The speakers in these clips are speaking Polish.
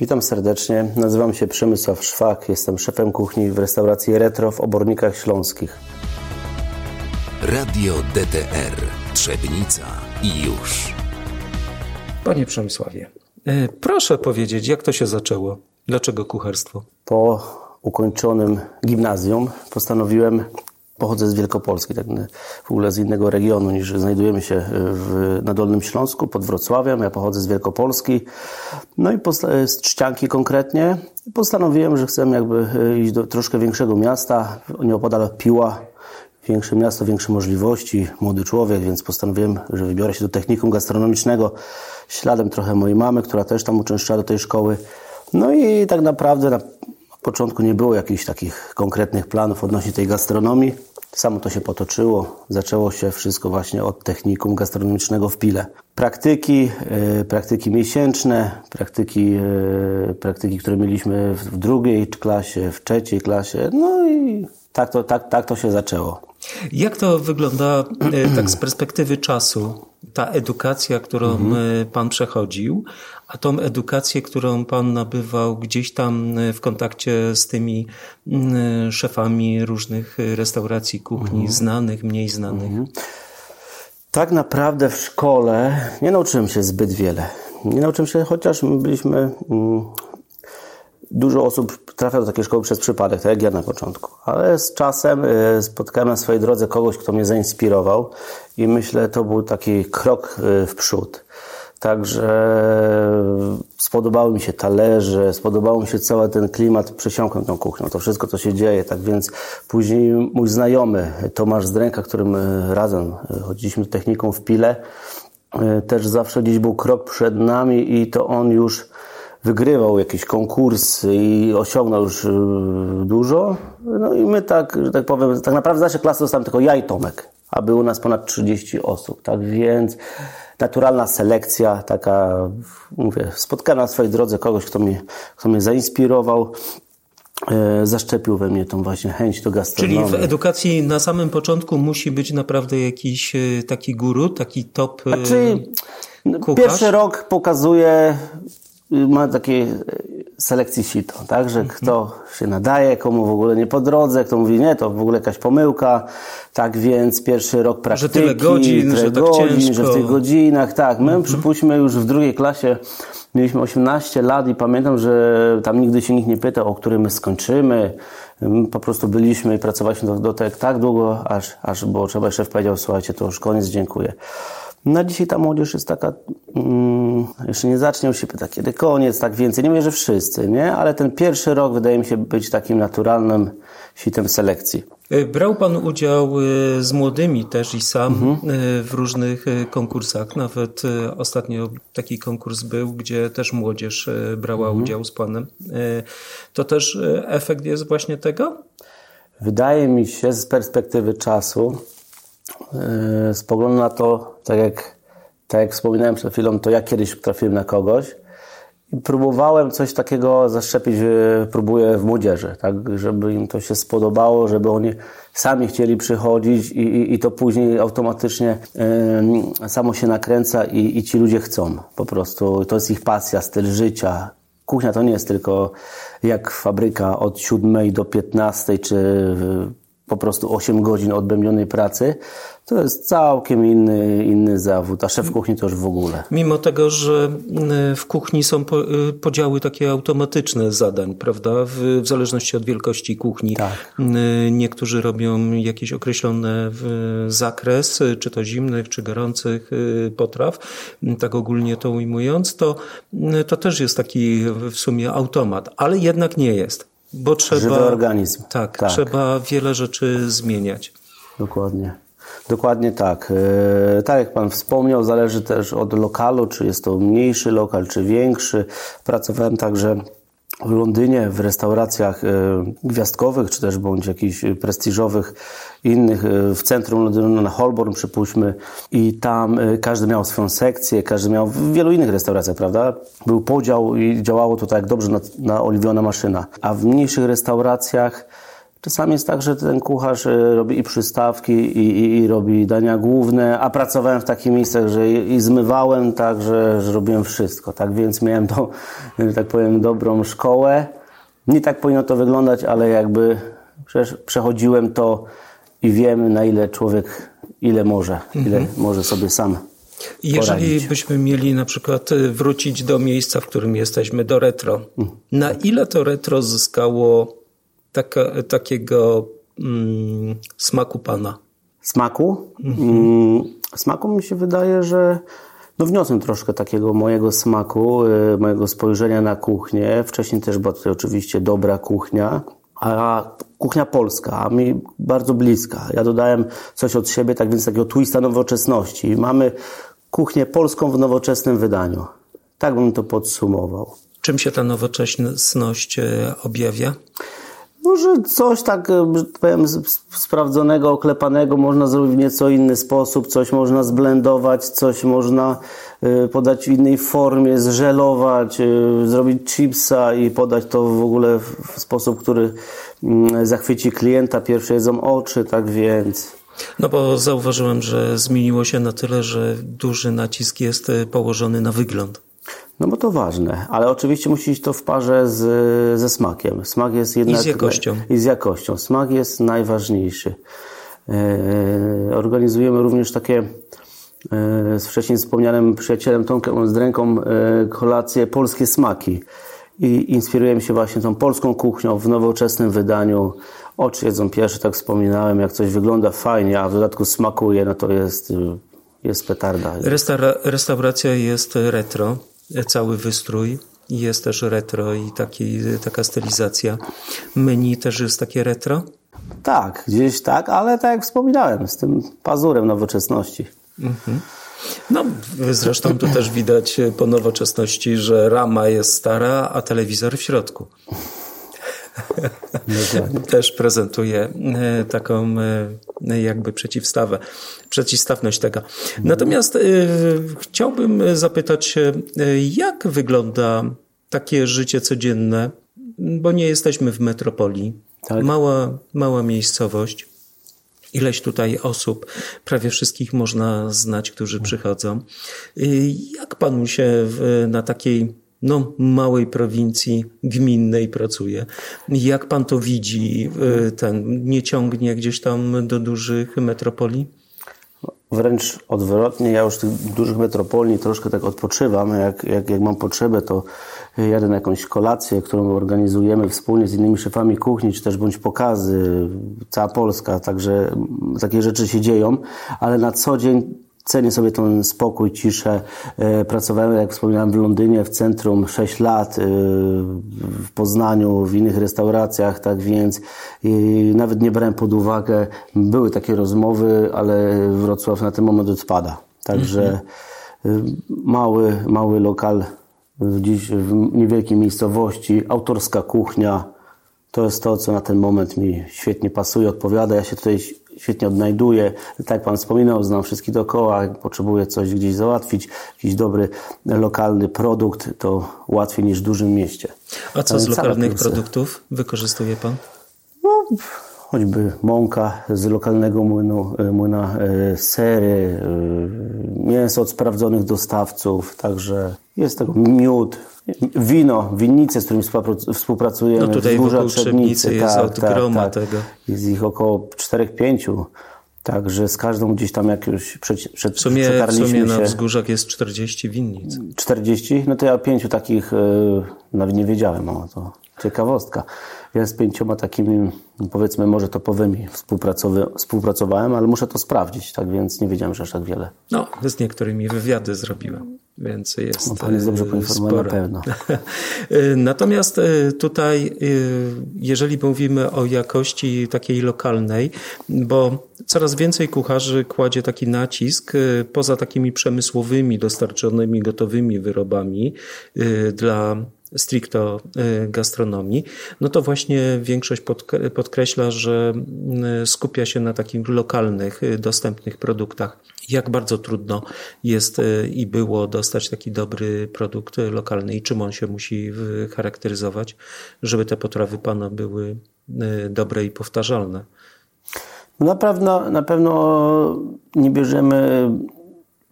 Witam serdecznie. Nazywam się Przemysław Szwak. Jestem szefem kuchni w restauracji Retro w Obornikach Śląskich. Radio DTR Trzebnica i już. Panie Przemysławie, e, proszę powiedzieć, jak to się zaczęło? Dlaczego kucharstwo? Po ukończonym gimnazjum postanowiłem Pochodzę z Wielkopolski, tak w ogóle z innego regionu niż znajdujemy się w, na Dolnym Śląsku, pod Wrocławiem. Ja pochodzę z Wielkopolski, no i z Trzcianki konkretnie. Postanowiłem, że chcę jakby e, iść do troszkę większego miasta, nieopodal Piła. Większe miasto, większe możliwości, młody człowiek, więc postanowiłem, że wybiorę się do technikum gastronomicznego, śladem trochę mojej mamy, która też tam uczęszczała do tej szkoły. No i tak naprawdę na początku nie było jakichś takich konkretnych planów odnośnie tej gastronomii. Samo to się potoczyło. Zaczęło się wszystko właśnie od technikum gastronomicznego w Pile. Praktyki, yy, praktyki miesięczne, praktyki, yy, praktyki, które mieliśmy w drugiej klasie, w trzeciej klasie. No i tak to, tak, tak to się zaczęło. Jak to wygląda e, tak z perspektywy czasu? Ta edukacja, którą mhm. Pan przechodził, a tą edukację, którą Pan nabywał gdzieś tam e, w kontakcie z tymi szefami różnych restauracji kuchni, mhm. znanych, mniej znanych? Mhm. Tak naprawdę w szkole nie nauczyłem się zbyt wiele. Nie nauczyłem się, chociaż byliśmy Dużo osób trafia do takiej szkoły przez przypadek, tak jak ja na początku. Ale z czasem y, spotkałem na swojej drodze kogoś, kto mnie zainspirował i myślę, to był taki krok y, w przód. Także spodobały mi się talerze, spodobało mi się cały ten klimat, przesiąkłem tą kuchnią, to wszystko, co się dzieje. Tak więc później mój znajomy Tomasz Zdręka, którym y, razem chodziliśmy techniką w Pile, też zawsze gdzieś był krok przed nami i to on już wygrywał jakieś konkursy i osiągnął już y, dużo. No i my tak, że tak powiem, tak naprawdę z naszej klasy dostałem tylko ja i Tomek, a było nas ponad 30 osób. Tak więc naturalna selekcja, taka, mówię, spotkałem na swojej drodze kogoś, kto mnie, kto mnie zainspirował. E, zaszczepił we mnie tą właśnie chęć do gastronomii. Czyli w edukacji na samym początku musi być naprawdę jakiś e, taki guru, taki top znaczy, kucharz? Pierwszy rok pokazuje ma takie selekcji sito, tak, że mhm. kto się nadaje, komu w ogóle nie po drodze, kto mówi nie, to w ogóle jakaś pomyłka, tak więc pierwszy rok praktyki, że tyle godzin, tyle że, tak godzin że w tych godzinach, tak, my mhm. przypuśćmy już w drugiej klasie mieliśmy 18 lat i pamiętam, że tam nigdy się nikt nie pytał, o którym my skończymy, my po prostu byliśmy i pracowaliśmy do, do tak, tak długo, aż, aż bo trzeba szef powiedział, słuchajcie, to już koniec, dziękuję. Na dzisiaj ta młodzież jest taka, mm, jeszcze nie zacznie już się pytać, kiedy koniec, tak więcej. Nie mówię, że wszyscy, nie? Ale ten pierwszy rok wydaje mi się być takim naturalnym sitem selekcji. E, brał Pan udział e, z młodymi też i sam mhm. E, w różnych konkursach. Nawet ostatnio taki konkurs był, gdzie też młodzież brała mhm. udział z Panem. To też efekt jest właśnie tego? Wydaje mi się z perspektywy czasu, spoglądam na to, tak jak, tak jak wspominałem przed chwilą, to ja kiedyś trafiłem na kogoś i próbowałem coś takiego zaszczepić, próbuję w młodzieży, tak, żeby im to się spodobało, żeby oni sami chcieli przychodzić i, i, i to później automatycznie yy, samo się nakręca i, i ci ludzie chcą po prostu. To jest ich pasja, styl życia. Kuchnia to nie jest tylko jak fabryka od 7 do 15 czy po prostu 8 godzin odbębnionej pracy, to jest całkiem inny, inny zawód, a szef kuchni to już w ogóle. Mimo tego, że y, w kuchni są y, podziały takie automatyczne zadań, prawda, w, w zależności od wielkości kuchni. Tak. Y, niektórzy robią jakiś określony zakres, czy to zimnych, czy gorących potraw, tak ogólnie to ujmując, to, to też jest taki w sumie automat, ale jednak nie jest. Bo trzeba, Żywy organizm. Tak, tak, trzeba wiele rzeczy zmieniać. Dokładnie. Dokładnie tak. E, tak jak Pan wspomniał, zależy też od lokalu, czy jest to mniejszy lokal, czy większy. Pracowałem także w Londynie w restauracjach e, gwiazdkowych, czy też bądź jakichś prestiżowych innych, e, w centrum Londynu na Holborn przypuśćmy i tam każdy miał swoją sekcję, każdy miał w wielu innych restauracjach, prawda? Był podział i działało to tak dobrze na, na oliwiona maszyna. A w mniejszych restauracjach Czasami jest tak, że ten kucharz e, robi i przystawki, i, i, i robi dania główne, a pracowałem w takich miejscach, że i, i zmywałem, tak, że, że robiłem wszystko. Tak więc miałem tą, że tak powiem, dobrą szkołę. Nie tak powinno to wyglądać, ale jakby przechodziłem to i wiem, na ile człowiek, ile może, ile mhm. może sobie sam jeżeli byśmy mieli na przykład y, wrócić do miejsca, w którym jesteśmy, do retro, na ile to retro zyskało taka, takiego mm, smaku pana? Smaku? Mhm. Mm, smaku mi się wydaje, że no wniosłem troszkę takiego mojego smaku, y, mojego spojrzenia na kuchnię. Wcześniej też była tutaj oczywiście dobra kuchnia, a kuchnia polska, a mi bardzo bliska. Ja dodałem coś od siebie, tak więc takiego twista nowoczesności. Mamy kuchnię polską w nowoczesnym wydaniu. Tak bym to podsumował. Czym się ta nowoczesność e, objawia? Może coś tak, e, tak powiem, sprawdzonego, oklepanego można zrobić w nieco inny sposób, coś można zblendować, coś można e, podać w innej formie, zżelować, zrobić chipsa i podać to w ogóle w sposób, który mm, zachwyci klienta. Pierwsze jedzą oczy, tak więc... No bo zauważyłem, że zmieniło się na tyle, że duży nacisk jest e, położony na wygląd. No bo to ważne, ale oczywiście musi iść to w parze z, ze smakiem. Smak jest jednak... I z jakością. I z jakością. Smak jest najważniejszy. E, organizujemy również takie e, z wcześniej wspomnianym przyjacielem Tomkiem z ręką kolacje polskie smaki. I inspirujemy się właśnie tą polską kuchnią w nowoczesnym wydaniu oczy jedzą pierwsze, tak wspominałem, jak coś wygląda fajnie, a w dodatku smakuje, no to jest, jest petarda. Restaura restauracja jest retro, cały wystrój jest też retro i taki, taka stylizacja. Menu też jest takie retro? Tak, gdzieś tak, ale tak jak wspominałem, z tym pazurem nowoczesności. Mhm. No, zresztą tu też widać po nowoczesności, że rama jest stara, a telewizor w środku. Też prezentuje e, taką e, jakby przeciwstawę, przeciwstawność tego. Natomiast e, chciałbym zapytać się, jak wygląda takie życie codzienne, bo nie jesteśmy w metropolii. Tak. Mała, mała miejscowość. Ileś tutaj osób, prawie wszystkich można znać, którzy przychodzą. Jak panu się na takiej no, małej prowincji gminnej pracuje. Jak pan to widzi, y, ten nie ciągnie gdzieś tam do dużych metropolii? Wręcz odwrotnie, ja już tych dużych metropolii troszkę tak odpoczywam. Jak, jak, jak mam potrzebę, to jadę na jakąś kolację, którą organizujemy wspólnie z innymi szefami kuchni, czy też bądź pokazy, cała Polska, także takie rzeczy się dzieją, ale na co dzień Cenię sobie ten spokój, ciszę. E, pracowałem, jak wspomniałem, w Londynie, w centrum 6 lat, e, w Poznaniu, w innych restauracjach, tak więc nawet nie brałem pod uwagę. Były takie rozmowy, ale Wrocław na ten moment odpada. Także mhm. mały, mały lokal dziś w niewielkiej miejscowości, autorska kuchnia, to jest to, co na ten moment mi świetnie pasuje, odpowiada. Ja się tutaj świetnie odnajduję. Tak jak Pan wspominał, znam wszystkich dookoła. Potrzebuję coś gdzieś załatwić, jakiś dobry lokalny produkt, to łatwiej niż w dużym mieście. A co z lokalnych produktów wykorzystuje Pan? No, choćby mąka z lokalnego młynu, e, młyna, e, sery, e, mięso od sprawdzonych dostawców, także jest tego miód, wino, winnice, z którymi współpracujemy. No tutaj wokół Trzebnicy jest tak, od tak, groma tak. tego. Jest ich około 4-5. Także z każdą gdzieś tam jak już przed, przed, w sumie, w sumie na wzgórzach jest 40 winnic. 40? No to ja pięciu takich yy, nawet nie wiedziałem. O, to ciekawostka. Ja z pięcioma takimi, powiedzmy, może topowymi współpracowałem, ale muszę to sprawdzić, tak więc nie wiedziałem, że aż tak wiele. No, z niektórymi wywiady zrobiłem, więc jest. No, pan jest dobrze poinformowany na pewno. Natomiast e, tutaj, e, jeżeli mówimy o jakości takiej lokalnej, bo coraz więcej kucharzy kładzie taki nacisk e, poza takimi przemysłowymi, dostarczonymi, gotowymi wyrobami dla stricto y, gastronomii, no to właśnie większość podkreśla, że y, skupia się na takich lokalnych, y, dostępnych produktach. Jak bardzo trudno jest i było dostać taki dobry produkt lokalny i czym on się musi charakteryzować, żeby te potrawy Pana były dobre i powtarzalne. No na pewno, na pewno nie bierzemy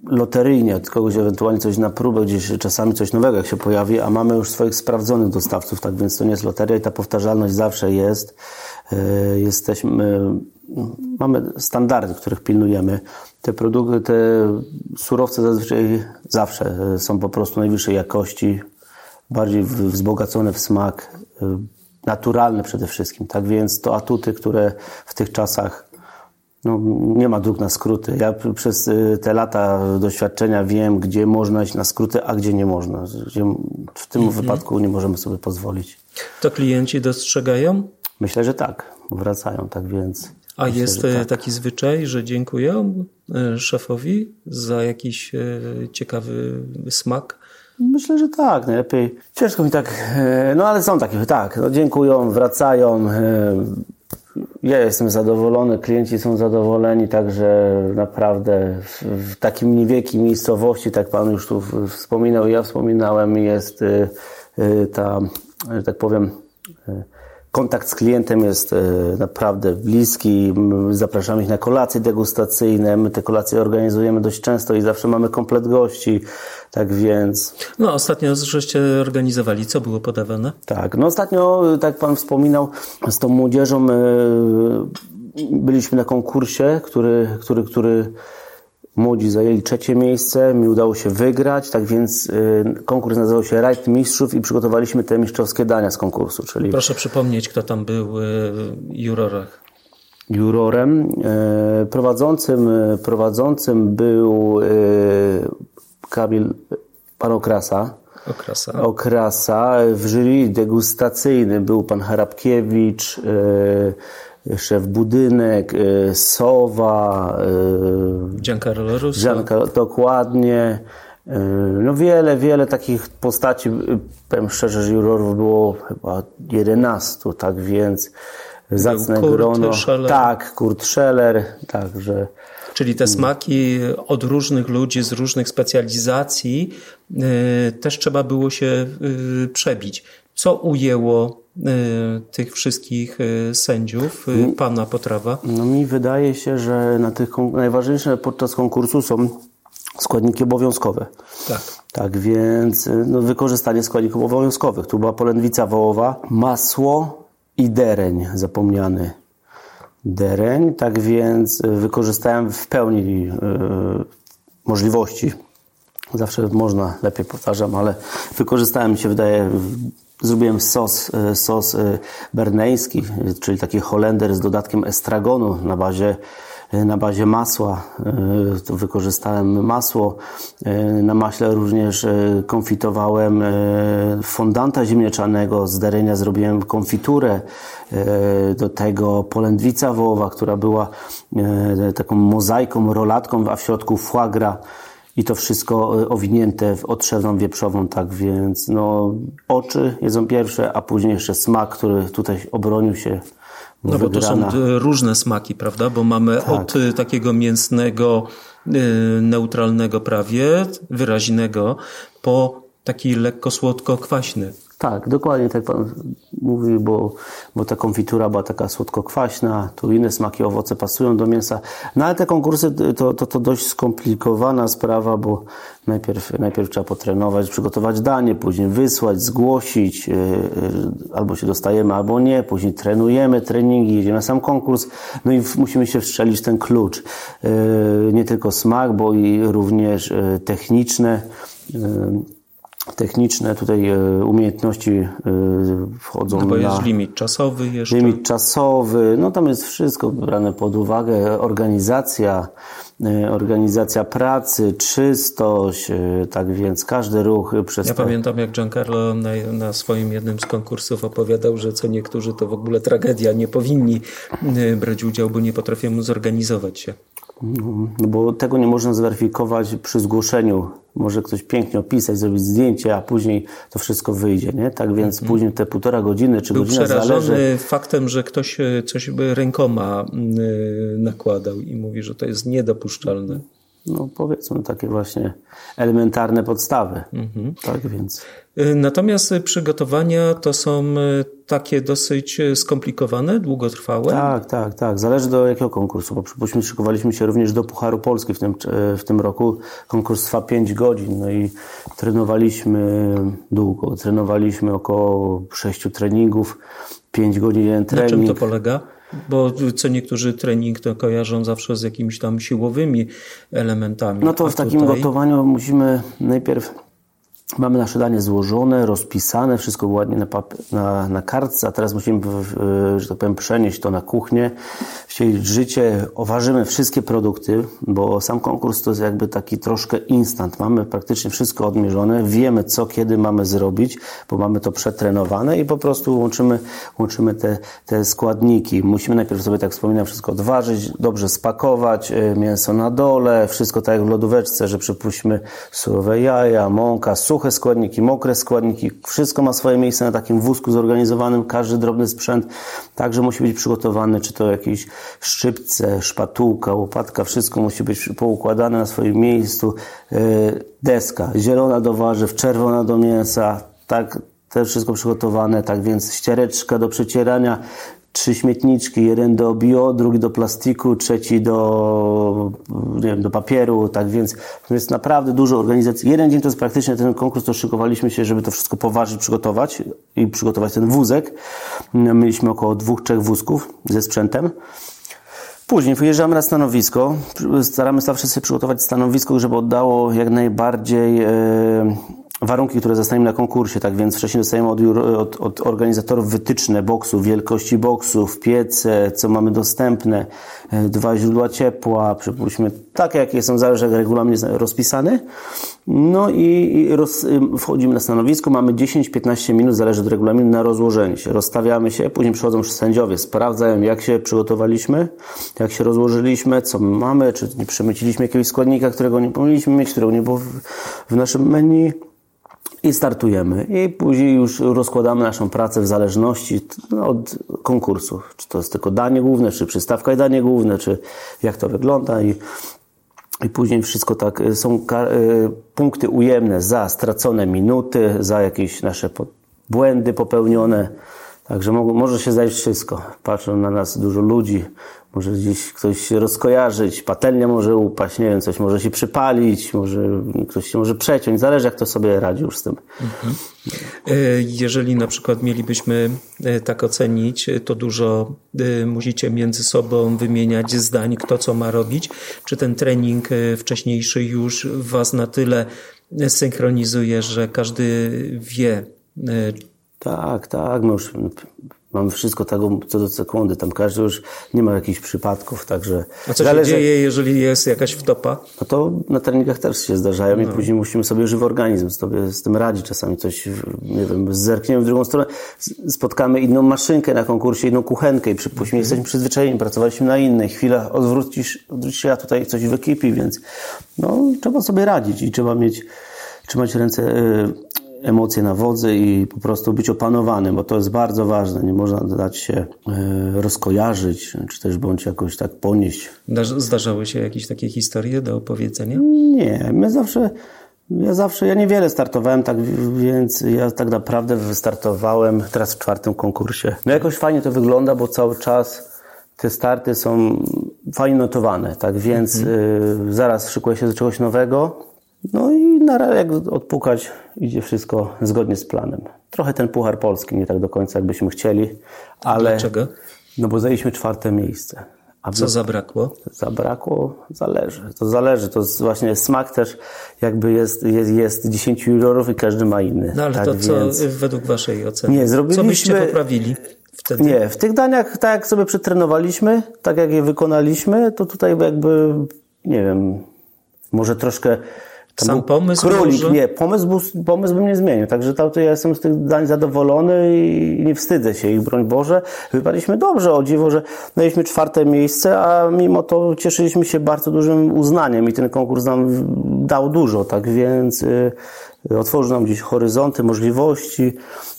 loteryjnie od kogoś ewentualnie coś na próbę, gdzieś czasami coś nowego jak się pojawi, a mamy już swoich sprawdzonych dostawców, tak więc to nie jest loteria i ta powtarzalność zawsze jest. E, jesteśmy, mamy standardy, których pilnujemy. Te produkty, te surowce zazwyczaj zawsze są po prostu najwyższej jakości, bardziej wzbogacone w smak, e, naturalne przede wszystkim. Tak więc to atuty, które w tych czasach no, nie ma dróg na skróty. Ja przez y, te lata doświadczenia wiem, gdzie można iść na skróty, a gdzie nie można. W tym mhm. wypadku nie możemy sobie pozwolić. To klienci dostrzegają? Myślę, że tak. Wracają, tak więc. A myślę, jest tak. taki zwyczaj, że dziękują e, szefowi za jakiś e, ciekawy smak? Myślę, że tak. Najlepiej. Ciężko mi tak. E, no ale są takie, tak. No, dziękują, wracają ja jestem zadowolony, klienci są zadowoleni, także naprawdę w, w takim niewielkiej miejscowości, tak Pan już tu wspominał, ja wspominałem, jest y, y, ta, że tak powiem, y, kontakt z klientem jest naprawdę bliski. Zapraszamy ich na kolacje degustacyjne. My te kolacje organizujemy dość często i zawsze mamy komplet gości. Tak więc. No, ostatnio żeście organizowali. Co było podawane? Tak, no ostatnio, tak Pan wspominał, z tą młodzieżą e, byliśmy na konkursie, który, który, który młodzi zajęli trzecie miejsce, mi udało się wygrać, tak więc e, konkurs nazywał się Rajd Mistrzów i przygotowaliśmy te mistrzowskie dania z konkursu. Czyli... Proszę przypomnieć, kto tam był w jurorach. Jurorem. Prowadzącym, prowadzącym był Kamil, pan Okrasa. Okrasa. Okrasa. W jury degustacyjnym był pan Harabkiewicz, e, szef budynek, e, Sowa, e, Giancarlo Russo. Giancarlo, dokładnie. No wiele, wiele takich postaci, powiem szczerze, że jurorów było chyba 11, tak więc zacne Kurt grono. Scheller. Tak, Kurt Scheller, także Czyli te smaki od różnych ludzi z różnych specjalizacji y, też trzeba było się y, przebić. Co ujęło y, tych wszystkich sędziów, pana potrawa? No mi wydaje się, że na tych najważniejsze podczas konkursu są składniki obowiązkowe. Tak. Tak więc no, wykorzystanie składników obowiązkowych. Tu była polędwica wołowa, masło i dereń zapomniany dereń, tak więc wykorzystałem w pełni e, możliwości. Zawsze można, lepiej powtarzam, ale wykorzystałem, się wydaje, zrobiłem sos, e, sos e, berneński, czyli taki holender z dodatkiem estragonu na bazie na bazie masła. To wykorzystałem masło. Na maśle również konfitowałem fondanta ziemniaczanego. Z derenia zrobiłem konfiturę. Do tego polędwica wołowa, która była taką mozaiką, rolatką, a w środku foie gras i to wszystko owinięte w odszewną wieprzową, tak więc no, oczy jedzą pierwsze, a później jeszcze smak, który tutaj obronił się no bo to są różne smaki, prawda? Bo mamy tak. od y, takiego mięsnego, y, neutralnego prawie, wyraźnego, po taki lekko słodko-kwaśny. Tak, dokładnie tak pan mówi, bo, bo ta konfitura była taka słodko-kwaśna, tu inne smaki, owoce pasują do mięsa. No ale te konkursy to, to, to dość skomplikowana sprawa, bo najpierw, najpierw trzeba potrenować, przygotować danie, później wysłać, zgłosić, yy, albo się dostajemy, albo nie, później trenujemy treningi, jedziemy na sam konkurs, no i musimy się wstrzelić ten klucz. Yy, nie tylko smak, bo i również techniczne techniczne tutaj e, umiejętności e, wchodzą no bo jest limit czasowy jeszcze. Limit czasowy, no tam jest wszystko brane pod uwagę. Organizacja, e, organizacja pracy, czystość, tak więc każdy ruch przez... Ja pamiętam jak Giancarlo na, na swoim jednym z konkursów opowiadał, że co niektórzy to w ogóle tragedia, nie powinni brać udziału, bo nie potrafią zorganizować się. No bo tego nie można zweryfikować przy zgłoszeniu. Może ktoś pięknie opisać, zrobić zdjęcie, a później to wszystko wyjdzie, nie? Tak więc mm. później te półtora godziny czy Był godzina przerażony zależy... faktem, że ktoś e, coś by rękoma e, nakładał i mówi, że to jest niedopuszczalne. No powiedzmy takie właśnie elementarne podstawy. Tak więc. Y, Natomiast przygotowania to są y, takie dosyć y, skomplikowane, długotrwałe. Tak, tak, tak. Zależy do jakiego konkursu, bo przypuśćmy, szykowaliśmy się również do Pucharu Polski w tym, w tym roku. Konkurs trwa 5 godzin, no i trenowaliśmy długo. Trenowaliśmy około 6 treningów, 5 godzin jeden Na czym trening. to polega? Bo co niektórzy trening to kojarzą zawsze z jakimiś tam siłowymi elementami. No to w takim tutaj- gotowaniu musimy najpierw mamy nasze danie złożone, rozpisane, wszystko ładnie na, na, na kartce, a teraz musimy, że tak powiem, przenieść to na kuchnię, wcielić życie, oważymy wszystkie produkty, bo sam konkurs to jest jakby taki troszkę instant. Mamy praktycznie wszystko odmierzone, wiemy co, kiedy mamy zrobić, bo mamy to przetrenowane i po prostu łączymy, łączymy te, te składniki. Musimy najpierw sobie, tak wspominam, wszystko odważyć, dobrze spakować, y, mięso na dole, wszystko tak jak w lodóweczce, że przypuśćmy surowe jaja, mąka, suche składniki, mokre składniki, wszystko ma swoje miejsce na takim wózku zorganizowanym, każdy drobny sprzęt także musi być przygotowany, czy to jakieś szczypce, szpatułka, łopatka, wszystko musi być poukładane na swoim miejscu, Y, deska, zielona do warzyw, czerwona do mięsa, tak, też wszystko przygotowane, tak więc ściereczka do przecierania, trzy śmietniczki, jeden do bio, drugi do plastiku, trzeci do, nie wiem, do papieru, tak więc jest naprawdę dużo organizacji. Jeden dzień to jest praktycznie ten konkurs, to szykowaliśmy się, żeby to wszystko poważnie przygotować i przygotować ten wózek. Mieliśmy około dwóch, trzech wózków ze sprzętem. Później wyjeżdżamy na stanowisko. Staramy się zawsze sobie przygotować stanowisko, żeby oddało jak najbardziej e, warunki, które zostaniemy na konkursie. Tak więc wcześniej dostajemy od, od, od organizatorów wytyczne boksów, wielkości boksów, piece, co mamy dostępne, e, dwa źródła ciepła, przypuśćmy, takie jakie są, zależy jak regulamin jest rozpisany. No i, i roz, y, wchodzimy na stanowisko, mamy 10-15 minut, zależy od regulaminu, na rozłożenie się. Rozstawiamy się, później przychodzą sędziowie, sprawdzają jak się przygotowaliśmy, jak się rozłożyliśmy, co mamy, czy nie przemyciliśmy jakiegoś składnika, którego nie powinniśmy mieć, którego nie było w, w naszym menu. I startujemy. I później już rozkładamy naszą pracę w zależności no, od konkursu. Czy to jest tylko danie główne, czy przystawka i danie główne, czy jak to wygląda. I, i później wszystko tak, y, są y, punkty ujemne za stracone minuty, za jakieś nasze błędy popełnione. Także mo- może się zdarzyć wszystko. Patrzą na nas dużo ludzi, może gdzieś ktoś się rozkojarzyć, patelnia może upaść, nie wiem, coś może się przypalić, może ktoś się może przeciąć, zależy jak to sobie radzi już z tym. E, Jeżeli na przykład mielibyśmy e, tak ocenić, e, to dużo musicie między sobą wymieniać zdań, kto co ma robić. Czy ten trening wcześniejszy już Was na tyle synchronizuje, że każdy wie, Tak, tak, my już mamy wszystko tak co do sekundy, tam każdy już nie ma jakichś przypadków, także... a co się dzieje, jeżeli jest jakaś wtopa? No to na treningach też się zdarzają i później musimy sobie żywy organizm sobie z tym radzić. Czasami coś, nie wiem, zerkniemy w drugą stronę, spotkamy inną maszynkę na konkursie, inną kuchenkę i przypuśćmy, jesteśmy przyzwyczajeni, pracowaliśmy na innej. Chwila, odwrócisz, odwrócisz się, a tutaj coś wykipi, więc no, trzeba sobie radzić i trzeba mieć, trzymać ręce, y, emocje na wodzy i po prostu być opanowanym, bo to jest bardzo ważne. Nie można dać się y, rozkojarzyć, czy też bądź jakoś tak ponieść Zdarz- Zdarzały się jakieś takie historie do opowiedzenia? nie, my zawsze, ja zawsze, ja niewiele startowałem, tak więc ja tak naprawdę wystartowałem teraz w czwartym konkursie. No jakoś fajnie to wygląda, bo cały czas te starty są fajnie notowane, tak więc y, zaraz szykuję się do czegoś nowego. No i na razie jak odpukać, idzie wszystko zgodnie z planem. Trochę ten Puchar Polski nie tak do końca, jakbyśmy chcieli, ale... Dlaczego? No bo zajęliśmy czwarte miejsce. A Co zabrakło? Zabrakło? Zależy. To zależy. To jest właśnie smak też jakby jest, jest, jest 10 jurorów i każdy ma inny. No ale tak to co więc... według Waszej oceny? Nie, zrobiliśmy- Co byście poprawili wtedy? Nie, w tych daniach, tak jak sobie przetrenowaliśmy, tak jak je wykonaliśmy, to tutaj jakby, nie wiem, może troszkę... tam Sam pomysł Królik, może? nie, pomysł, był, pomysł bym nie zmienił. Także tam to ja jestem z tych dań zadowolony i nie wstydzę się ich, broń Boże. Wypadliśmy dobrze, o dziwo, że mieliśmy czwarte miejsce, a mimo to cieszyliśmy się bardzo dużym uznaniem i ten konkurs nam dał dużo, tak więc y, otworzył nam gdzieś horyzonty, możliwości.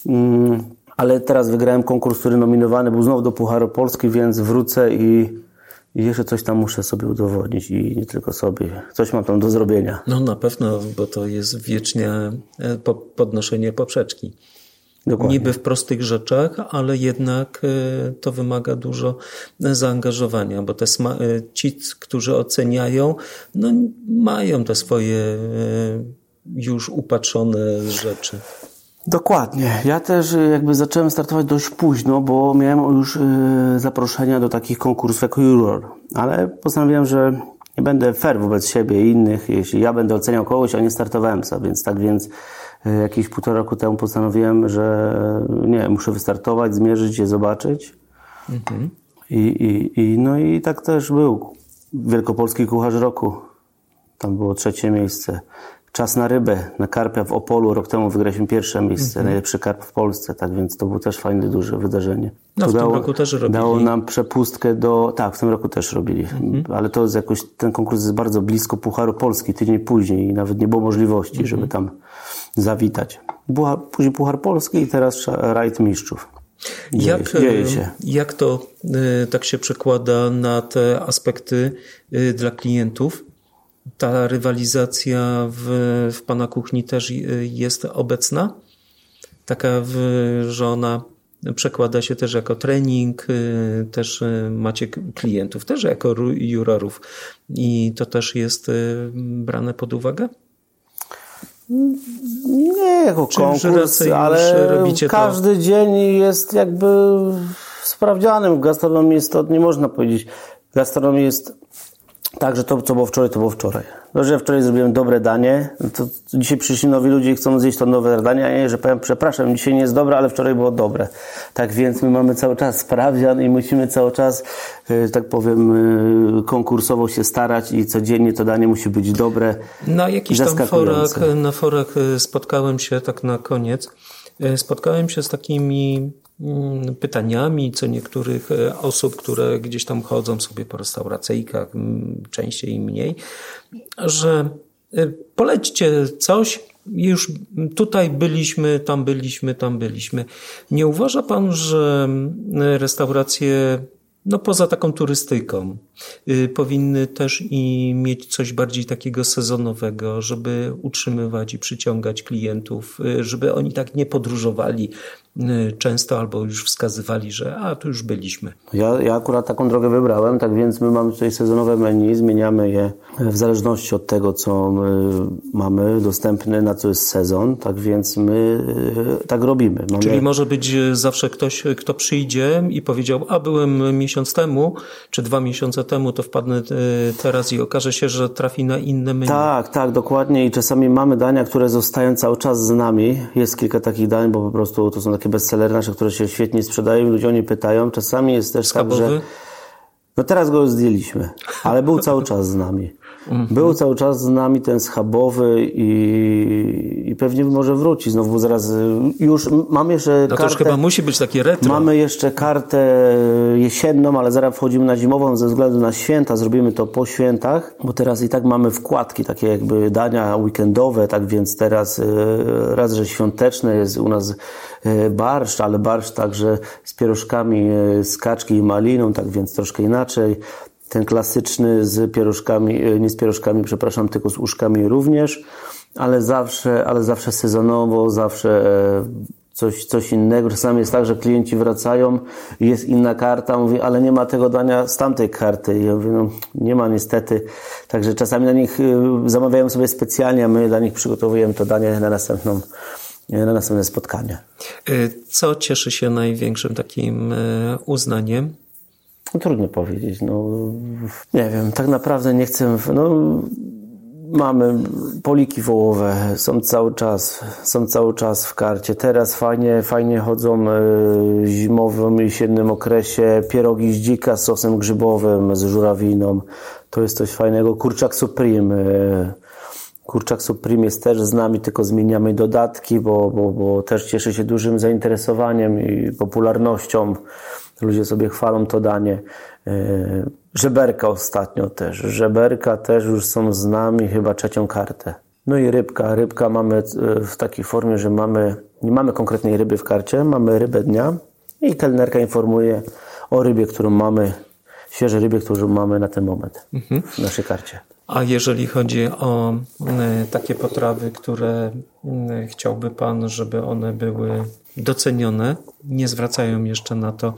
Mm, ale teraz wygrałem konkurs, który nominowany był znowu do Pucharu Polski, więc wrócę i i jeszcze coś tam muszę sobie udowodnić i nie tylko sobie. Coś mam tam do zrobienia. No na pewno, bo to jest wiecznie e, podnoszenie poprzeczki. Dokładnie. Niby w prostych rzeczach, ale jednak e, to wymaga dużo zaangażowania, bo te ci, którzy oceniają, no mają te swoje już upatrzone rzeczy. Dokładnie. Ja też y, jakby zacząłem startować dość późno, bo miałem już y, zaproszenia do takich konkursów jako juror. Ale postanowiłem, że nie będę fair wobec siebie i innych, jeśli ja będę oceniał kogoś, a nie startowałem sam. Więc tak więc y, jakieś półtora roku temu postanowiłem, że nie, muszę wystartować, zmierzyć je, zobaczyć. Mhm. I, i, I no i tak też był. Wielkopolski Kucharz Roku. Tam było trzecie miejsce. Czas na rybę, na karpia w Opolu. Rok temu wygraliśmy pierwsze miejsce, mm -hmm. najlepszy karp w Polsce, tak więc to było też fajne, duże wydarzenie. No, to w dało, tym roku też robili. Dało nam przepustkę do... Tak, w tym roku też robili. Mm -hmm. Ale to jest jakoś... Ten konkurs jest bardzo blisko Pucharu Polski, tydzień później i nawet nie było możliwości, mm -hmm. żeby tam zawitać. Była później Puchar Polski i teraz rajd mistrzów. Dzieje, jak, dzieje się. jak to y, tak się przekłada na te aspekty y, dla klientów? Ta rywalizacja w, w Pana kuchni też jest obecna? Taka, że ona przekłada się też jako trening, y, też y, macie klientów, też jako jurorów i to też jest y, brane pod uwagę? Nie jako Czy konkurs, ale każdy to? dzień jest jakby sprawdzianym. W gastronomii jest to, nie można powiedzieć, gastronomii jest tak, że to, co było wczoraj, to było wczoraj. No, że wczoraj zrobiłem dobre danie, to dzisiaj przyszli nowi ludzie i chcą zjeść to nowe danie, a nie, że powiem, przepraszam, dzisiaj nie jest dobre, ale wczoraj było dobre. Tak więc my mamy cały czas sprawdzian i musimy cały czas, e, tak powiem, e, konkursowo się starać i codziennie to danie musi być dobre. Na jakiś tam forach, na forach e, spotkałem się tak na koniec, spotkałem się z takimi pytaniami co niektórych e, osób, które gdzieś tam chodzą sobie po restauracyjkach, częściej i mniej, że e, polećcie coś, już tutaj byliśmy, tam byliśmy, tam byliśmy. Nie uważa pan, że restauracje no poza taką turystyką, y, powinny też i mieć coś bardziej takiego sezonowego, żeby utrzymywać i przyciągać klientów, y, żeby oni tak nie podróżowali często albo już wskazywali, że a tu już byliśmy. Ja, ja akurat taką drogę wybrałem, tak więc my mamy tutaj sezonowe menu, zmieniamy je w zależności od tego, co mamy dostępne, na co jest sezon, tak więc my tak robimy. Mamy... Czyli może być zawsze ktoś, kto przyjdzie i powiedział, a byłem miesiąc temu, czy dwa miesiące temu, to wpadnę teraz i okaże się, że trafi na inne menu. Tak, tak, dokładnie i czasami mamy dania, które zostają cały czas z nami. Jest kilka takich dań, bo po prostu to są takie bestsellery nasze, które się świetnie sprzedają ludzie o nie pytają. Czasami jest też tak, że... No teraz go zdjęliśmy, ale był cały czas z nami. Był cały czas z nami ten schabowy i, i pewnie może wróci znowu zaraz. Już mam jeszcze no kartę. to już chyba musi być takie retro. Mamy jeszcze kartę jesienną, ale zaraz wchodzimy na zimową ze względu na święta. Zrobimy to po świętach, bo teraz i tak mamy wkładki, takie jakby dania weekendowe, tak więc teraz e, raz, że świąteczne jest u nas e, barszcz, ale barszcz także z pierożkami e, z kaczki i maliną, tak więc troszkę inaczej. Ten klasyczny z pierożkami, e, nie z pierożkami, przepraszam, tylko z uszkami również, ale zawsze, ale zawsze sezonowo, zawsze e, coś, coś innego. Czasami jest tak, że klienci wracają, jest inna karta, mówi, ale nie ma tego dania z tamtej karty. I ja mówię, no nie ma niestety. Także czasami na nich e, zamawiają sobie specjalnie, a my dla nich przygotowujemy to danie na następną na następne spotkanie. Co cieszy się największym takim uznaniem no, trudno powiedzieć. No, nie wiem, tak naprawdę nie chcę. No, mamy poliki wołowe, są cały czas, są cały czas w karcie. Teraz fajnie, fajnie chodzą e, w zimowym i jesiennym okresie pierogi z dzika z sosem grzybowym, z żurawiną. To jest coś fajnego. Kurczak Supreme. E, kurczak Supreme jest też z nami, tylko zmieniamy dodatki, bo, bo, bo też cieszy się dużym zainteresowaniem i popularnością. Ludzie sobie chwalą to danie. E, żeberka ostatnio też. Żeberka też już są z nami chyba trzecią kartę. No i rybka. Rybka mamy e, w takiej formie, że mamy, nie mamy konkretnej ryby w karcie, mamy rybę dnia i kelnerka informuje o rybie, którą mamy świeże ryby, które mamy na ten moment w naszej karcie. A jeżeli chodzi o e, takie potrawy, które e, chciałby Pan, żeby one były docenione, nie zwracają jeszcze na to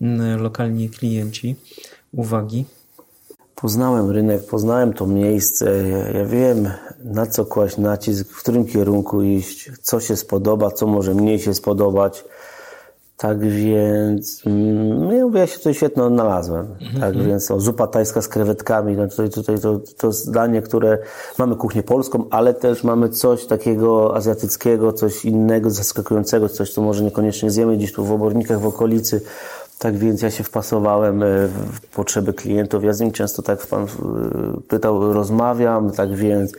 e, lokalni klienci uwagi? Poznałem rynek, poznałem to miejsce. Ja wiem, na co kłaść nacisk, w którym kierunku iść, co się spodoba, co może mniej się spodobać. Tak więc mm, ja się tutaj świetnie odnalazłem. Tak więc o, zupa tajska z krewetkami, no tutaj, tutaj to, to zdanie, które mamy kuchnię polską, ale też mamy coś takiego azjatyckiego, coś innego, zaskakującego, coś, co może niekoniecznie zjemy gdzieś tu w obornikach, w okolicy. Tak więc ja się wpasowałem e, w potrzeby klientów. Ja z nim często tak pan pytał, rozmawiam, tak więc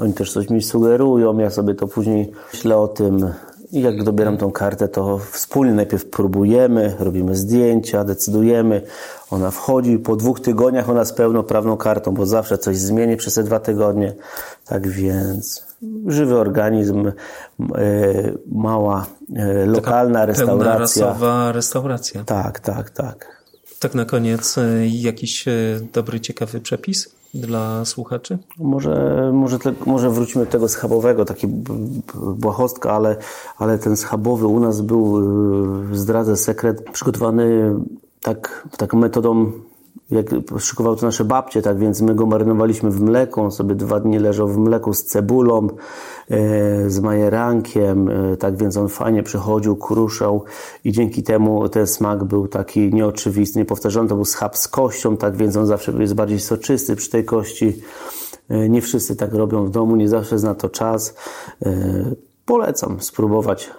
oni też coś mi sugerują. Ja sobie to później myślę o tym. I jak dobieram tą kartę, to wspólnie najpierw próbujemy, robimy zdjęcia, decydujemy. Ona wchodzi, po dwóch tygodniach ona z pełnoprawną kartą, bo zawsze coś zmieni przez te dwa tygodnie. Tak więc żywy organizm, e, mała, e, lokalna Taka restauracja. Pełnorasowa restauracja. Tak, tak, tak. Tak na koniec e, jakiś dobry, ciekawy przepis dla słuchaczy? Może, może, te, może wrócimy do tego schabowego, taki błahostka, ale, ale ten schabowy u nas był, y, zdradzę sekret, przygotowany tak, taką metodą, jak szykowały to nasze babcie, tak więc my go marynowaliśmy w mleku, on sobie dwa dni leżał w mleku z cebulą, e, z majerankiem, e, tak więc on fajnie przechodził, kruszał i dzięki temu ten smak był taki nieoczywisty, niepowtarzalny, to był schab z kością, tak więc on zawsze jest bardziej soczysty przy tej kości. E, Nie wszyscy tak robią w domu, nie zawsze jest na to czas. Polecam spróbować.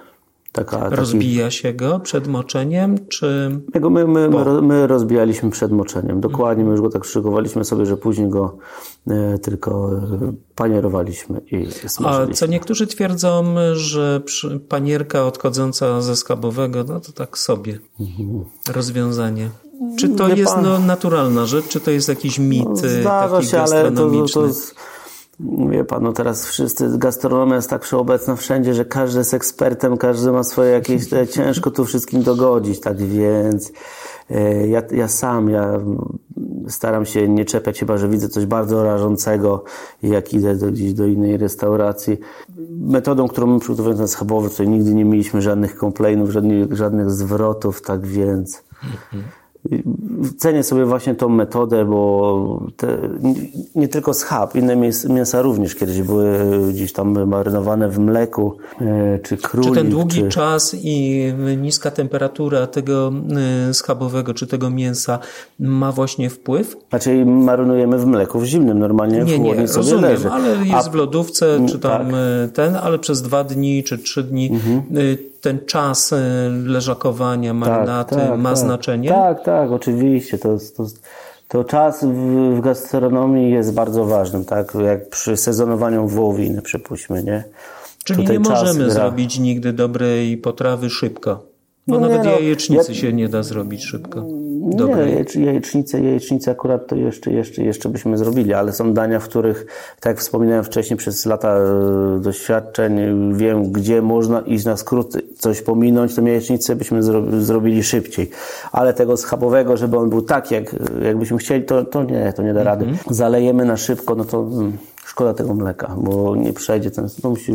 Taka, taki, Rozbija się go przed moczeniem, czy Jego my, my, my, my rozbijaliśmy przed moczeniem. Dokładnie, my już go tak szykowaliśmy sobie, że później go e, tylko e, panierowaliśmy i A smażyliśmy. co niektórzy twierdzą, że panierka odchodząca ze schabowego, no to tak sobie rozwiązanie. Czy to Wie jest pan- no, naturalna rzecz, czy to jest jakiś mit No, Zdarza taki się, ale to, to, gastronomiczny? to jest- wie pan, no teraz wszyscy, gastronomia jest tak wszechobecna wszędzie, że każdy jest ekspertem, każdy ma swoje jakieś, te, ciężko tu wszystkim dogodzić, tak więc e, ja, ja sam, ja staram się nie czepiać, chyba że widzę coś bardzo rażącego jak idę do, gdzieś do innej restauracji. Metodą, którą my przygotowujemy ten schabowy, tutaj nigdy nie mieliśmy żadnych complainów, żadnych, żadnych zwrotów, tak więc cenię sobie właśnie tą metodę, bo te, nie, nie tylko schab, inne mięs, mięsa również kiedyś były gdzieś tam marynowane w mleku, e, czy królik, Czy ten długi czy... czas i niska temperatura tego y, schabowego, czy tego mięsa ma właśnie wpływ? Znaczy marynujemy w mleku, w zimnym, normalnie Nie, w nie, chłodni sobie rozumiem, leży. ale jest A w lodówce, czy tam tak. y, ten, ale przez dwa dni, czy trzy dni y, ten czas y, leżakowania, marynaty ma tak. znaczenie? Tak, tak, oczywiście. To, to, to czas w, w gastronomii jest bardzo ważny, tak? Jak przy sezonowaniu wołowiny, przypuśćmy, nie? Czyli Tutaj nie możemy gra. zrobić nigdy dobrej potrawy szybko. Bo No nawet no, jajecznicy ja- się nie da zrobić szybko. Nie, Dobrej. jajecz- jajecznicę, jajecznicę akurat to jeszcze, jeszcze, jeszcze byśmy zrobili, ale są dania, w których, tak jak wspominałem wcześniej, przez lata e, doświadczeń wiem, gdzie można iść na skrót, coś pominąć, to jajecznicę byśmy zro, zrobili szybciej. Ale tego schabowego, żeby on był tak, jak, jakbyśmy chcieli, to, to nie, to nie da rady. Zalejemy na szybko, no to mm, szkoda tego mleka, bo nie przejdzie ten, to musi,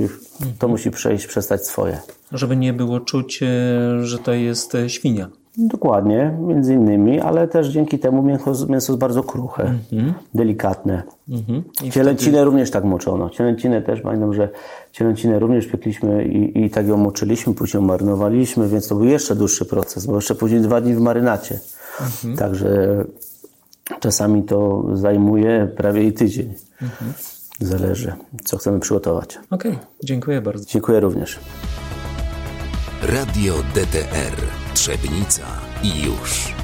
to musi przejść, przestać swoje. Żeby nie było czuć, y, że to jest y, świnia. Dokładnie, między innymi, ale też dzięki temu mięso, mięso jest bardzo kruche, delikatne. Mhm. Cielęcinę również tak moczono. Cielęcinę też pamiętam, że cielęcinę również piekliśmy i, i tak ją moczyliśmy, później ją marynowaliśmy, więc to był jeszcze dłuższy proces, bo jeszcze później dwa dni w marynacie. Także czasami to zajmuje prawie i tydzień. Zależy, co chcemy przygotować. Okej, dziękuję bardzo. Dziękuję również. Radio DTR Trzebnica i już.